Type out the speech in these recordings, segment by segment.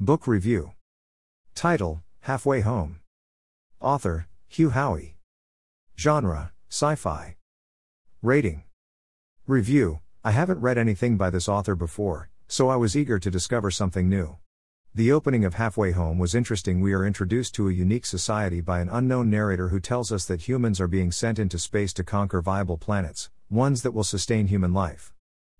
Book Review Title Halfway Home. Author Hugh Howey. Genre Sci fi. Rating Review I haven't read anything by this author before, so I was eager to discover something new. The opening of Halfway Home was interesting. We are introduced to a unique society by an unknown narrator who tells us that humans are being sent into space to conquer viable planets, ones that will sustain human life.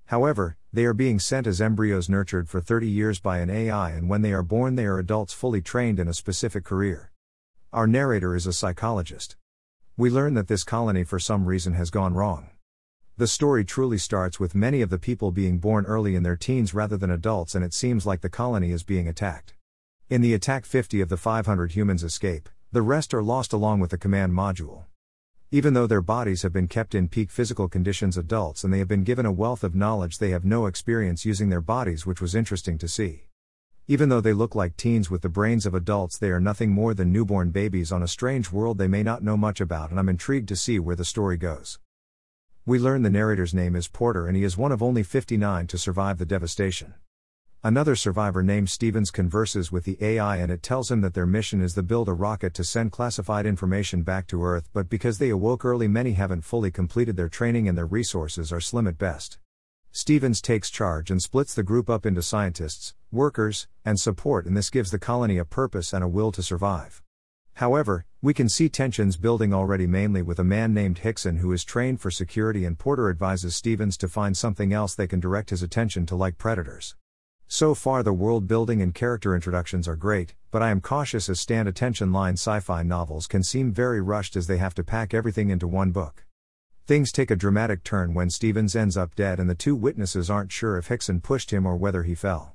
However, they are being sent as embryos nurtured for 30 years by an AI, and when they are born, they are adults fully trained in a specific career. Our narrator is a psychologist. We learn that this colony, for some reason, has gone wrong. The story truly starts with many of the people being born early in their teens rather than adults, and it seems like the colony is being attacked. In the attack, 50 of the 500 humans escape, the rest are lost along with the command module. Even though their bodies have been kept in peak physical conditions, adults and they have been given a wealth of knowledge, they have no experience using their bodies, which was interesting to see. Even though they look like teens with the brains of adults, they are nothing more than newborn babies on a strange world they may not know much about, and I'm intrigued to see where the story goes. We learn the narrator's name is Porter and he is one of only 59 to survive the devastation. Another survivor named Stevens converses with the AI and it tells him that their mission is to build a rocket to send classified information back to Earth, but because they awoke early, many haven't fully completed their training and their resources are slim at best. Stevens takes charge and splits the group up into scientists, workers, and support, and this gives the colony a purpose and a will to survive. However, we can see tensions building already mainly with a man named Hickson who is trained for security and Porter advises Stevens to find something else they can direct his attention to like predators. So far the world building and character introductions are great, but I am cautious as stand attention line sci-fi novels can seem very rushed as they have to pack everything into one book. Things take a dramatic turn when Stevens ends up dead and the two witnesses aren't sure if Hickson pushed him or whether he fell.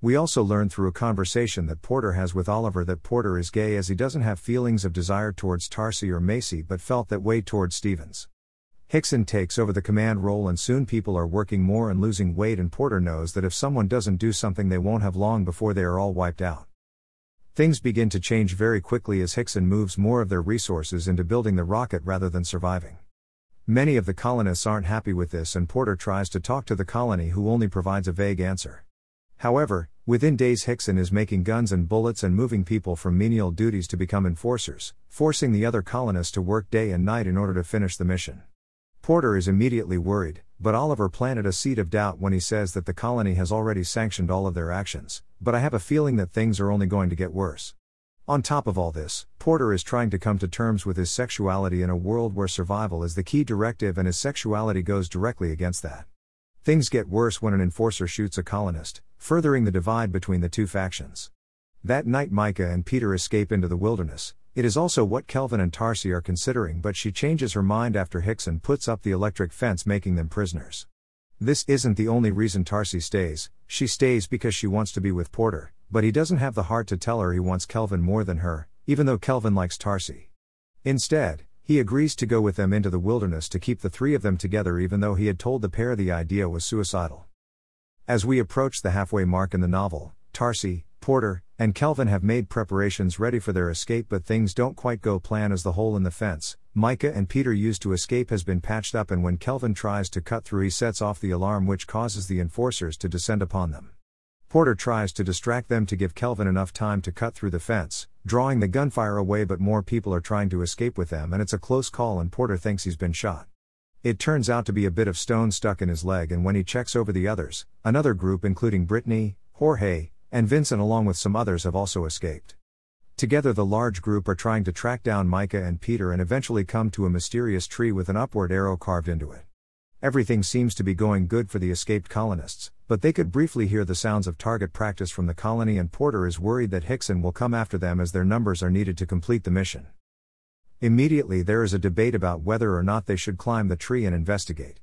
We also learn through a conversation that Porter has with Oliver that Porter is gay as he doesn't have feelings of desire towards Tarcy or Macy but felt that way towards Stevens. Hickson takes over the command role and soon people are working more and losing weight and Porter knows that if someone doesn't do something they won't have long before they are all wiped out. Things begin to change very quickly as Hickson moves more of their resources into building the rocket rather than surviving. Many of the colonists aren't happy with this and Porter tries to talk to the colony who only provides a vague answer. However, within days Hickson is making guns and bullets and moving people from menial duties to become enforcers, forcing the other colonists to work day and night in order to finish the mission. Porter is immediately worried, but Oliver planted a seed of doubt when he says that the colony has already sanctioned all of their actions, but I have a feeling that things are only going to get worse. On top of all this, Porter is trying to come to terms with his sexuality in a world where survival is the key directive and his sexuality goes directly against that. Things get worse when an enforcer shoots a colonist, furthering the divide between the two factions. That night, Micah and Peter escape into the wilderness. It is also what Kelvin and Tarcy are considering, but she changes her mind after Hickson puts up the electric fence, making them prisoners. This isn't the only reason Tarcy stays, she stays because she wants to be with Porter, but he doesn't have the heart to tell her he wants Kelvin more than her, even though Kelvin likes Tarcy. Instead, he agrees to go with them into the wilderness to keep the three of them together, even though he had told the pair the idea was suicidal. As we approach the halfway mark in the novel, Tarcy, Porter, and Kelvin have made preparations ready for their escape, but things don't quite go plan as the hole in the fence Micah and Peter used to escape has been patched up, and when Kelvin tries to cut through, he sets off the alarm, which causes the enforcers to descend upon them. Porter tries to distract them to give Kelvin enough time to cut through the fence, drawing the gunfire away, but more people are trying to escape with them, and it's a close call, and Porter thinks he's been shot. It turns out to be a bit of stone stuck in his leg, and when he checks over the others, another group, including Brittany, Jorge, and Vincent, along with some others, have also escaped. Together, the large group are trying to track down Micah and Peter and eventually come to a mysterious tree with an upward arrow carved into it. Everything seems to be going good for the escaped colonists, but they could briefly hear the sounds of target practice from the colony, and Porter is worried that Hickson will come after them as their numbers are needed to complete the mission. Immediately, there is a debate about whether or not they should climb the tree and investigate.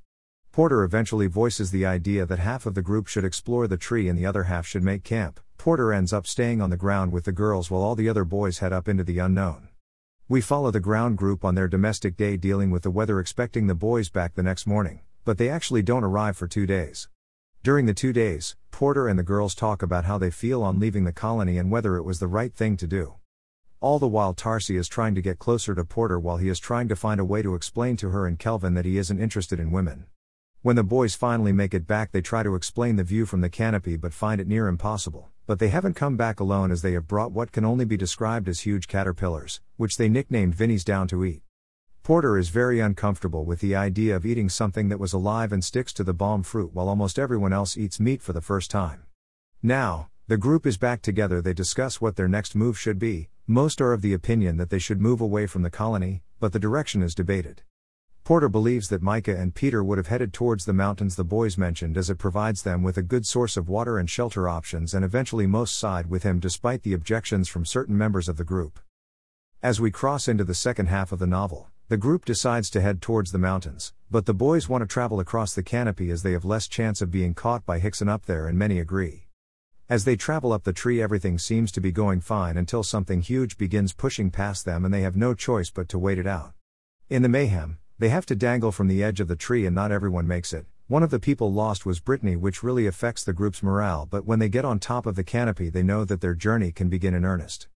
Porter eventually voices the idea that half of the group should explore the tree and the other half should make camp. Porter ends up staying on the ground with the girls while all the other boys head up into the unknown. We follow the ground group on their domestic day dealing with the weather, expecting the boys back the next morning, but they actually don't arrive for two days. During the two days, Porter and the girls talk about how they feel on leaving the colony and whether it was the right thing to do. All the while, Tarcy is trying to get closer to Porter while he is trying to find a way to explain to her and Kelvin that he isn't interested in women. When the boys finally make it back, they try to explain the view from the canopy but find it near impossible. but they haven't come back alone as they have brought what can only be described as huge caterpillars, which they nicknamed Vinnies down to eat. Porter is very uncomfortable with the idea of eating something that was alive and sticks to the balm fruit while almost everyone else eats meat for the first time. Now, the group is back together, they discuss what their next move should be. Most are of the opinion that they should move away from the colony, but the direction is debated. Porter believes that Micah and Peter would have headed towards the mountains the boys mentioned as it provides them with a good source of water and shelter options, and eventually most side with him despite the objections from certain members of the group. As we cross into the second half of the novel, the group decides to head towards the mountains, but the boys want to travel across the canopy as they have less chance of being caught by Hickson up there, and many agree. As they travel up the tree, everything seems to be going fine until something huge begins pushing past them, and they have no choice but to wait it out. In the mayhem, they have to dangle from the edge of the tree and not everyone makes it. One of the people lost was Brittany, which really affects the group's morale, but when they get on top of the canopy, they know that their journey can begin in earnest.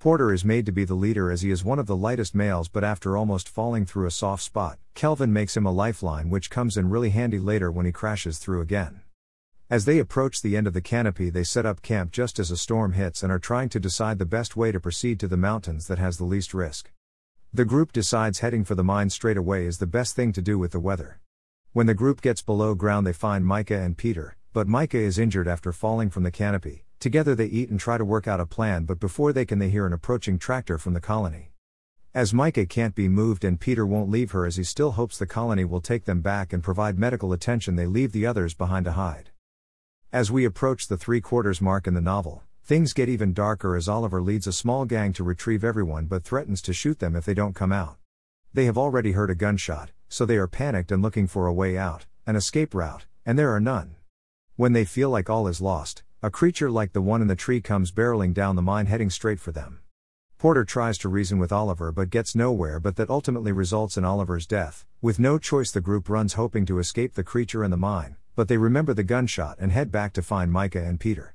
Porter is made to be the leader as he is one of the lightest males, but after almost falling through a soft spot, Kelvin makes him a lifeline, which comes in really handy later when he crashes through again. As they approach the end of the canopy, they set up camp just as a storm hits and are trying to decide the best way to proceed to the mountains that has the least risk. The group decides heading for the mine straight away is the best thing to do with the weather. When the group gets below ground, they find Micah and Peter, but Micah is injured after falling from the canopy. Together they eat and try to work out a plan, but before they can, they hear an approaching tractor from the colony. As Micah can't be moved and Peter won't leave her as he still hopes the colony will take them back and provide medical attention, they leave the others behind to hide. As we approach the three quarters mark in the novel, Things get even darker as Oliver leads a small gang to retrieve everyone but threatens to shoot them if they don't come out. They have already heard a gunshot, so they are panicked and looking for a way out, an escape route, and there are none. When they feel like all is lost, a creature like the one in the tree comes barreling down the mine heading straight for them. Porter tries to reason with Oliver but gets nowhere, but that ultimately results in Oliver's death. With no choice, the group runs hoping to escape the creature in the mine, but they remember the gunshot and head back to find Micah and Peter.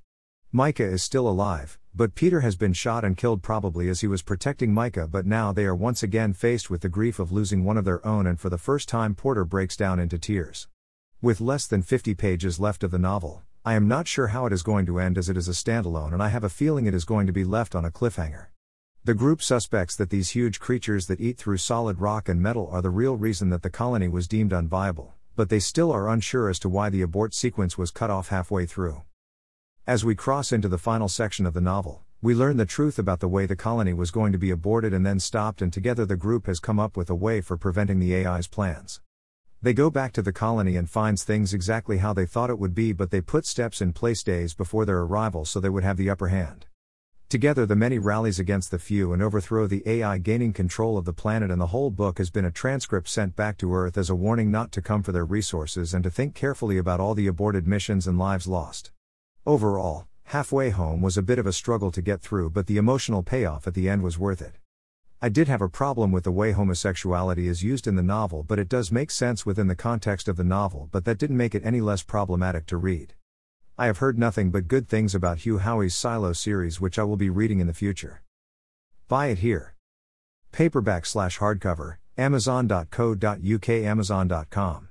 Micah is still alive, but Peter has been shot and killed probably as he was protecting Micah. But now they are once again faced with the grief of losing one of their own, and for the first time, Porter breaks down into tears. With less than 50 pages left of the novel, I am not sure how it is going to end as it is a standalone, and I have a feeling it is going to be left on a cliffhanger. The group suspects that these huge creatures that eat through solid rock and metal are the real reason that the colony was deemed unviable, but they still are unsure as to why the abort sequence was cut off halfway through. As we cross into the final section of the novel, we learn the truth about the way the colony was going to be aborted and then stopped, and together the group has come up with a way for preventing the AI's plans. They go back to the colony and finds things exactly how they thought it would be, but they put steps in place days before their arrival so they would have the upper hand. Together, the many rallies against the few and overthrow the AI, gaining control of the planet, and the whole book has been a transcript sent back to Earth as a warning not to come for their resources and to think carefully about all the aborted missions and lives lost. Overall, halfway home was a bit of a struggle to get through, but the emotional payoff at the end was worth it. I did have a problem with the way homosexuality is used in the novel, but it does make sense within the context of the novel, but that didn't make it any less problematic to read. I have heard nothing but good things about Hugh Howey's Silo series, which I will be reading in the future. Buy it here. Paperback slash hardcover, amazon.co.uk, amazon.com.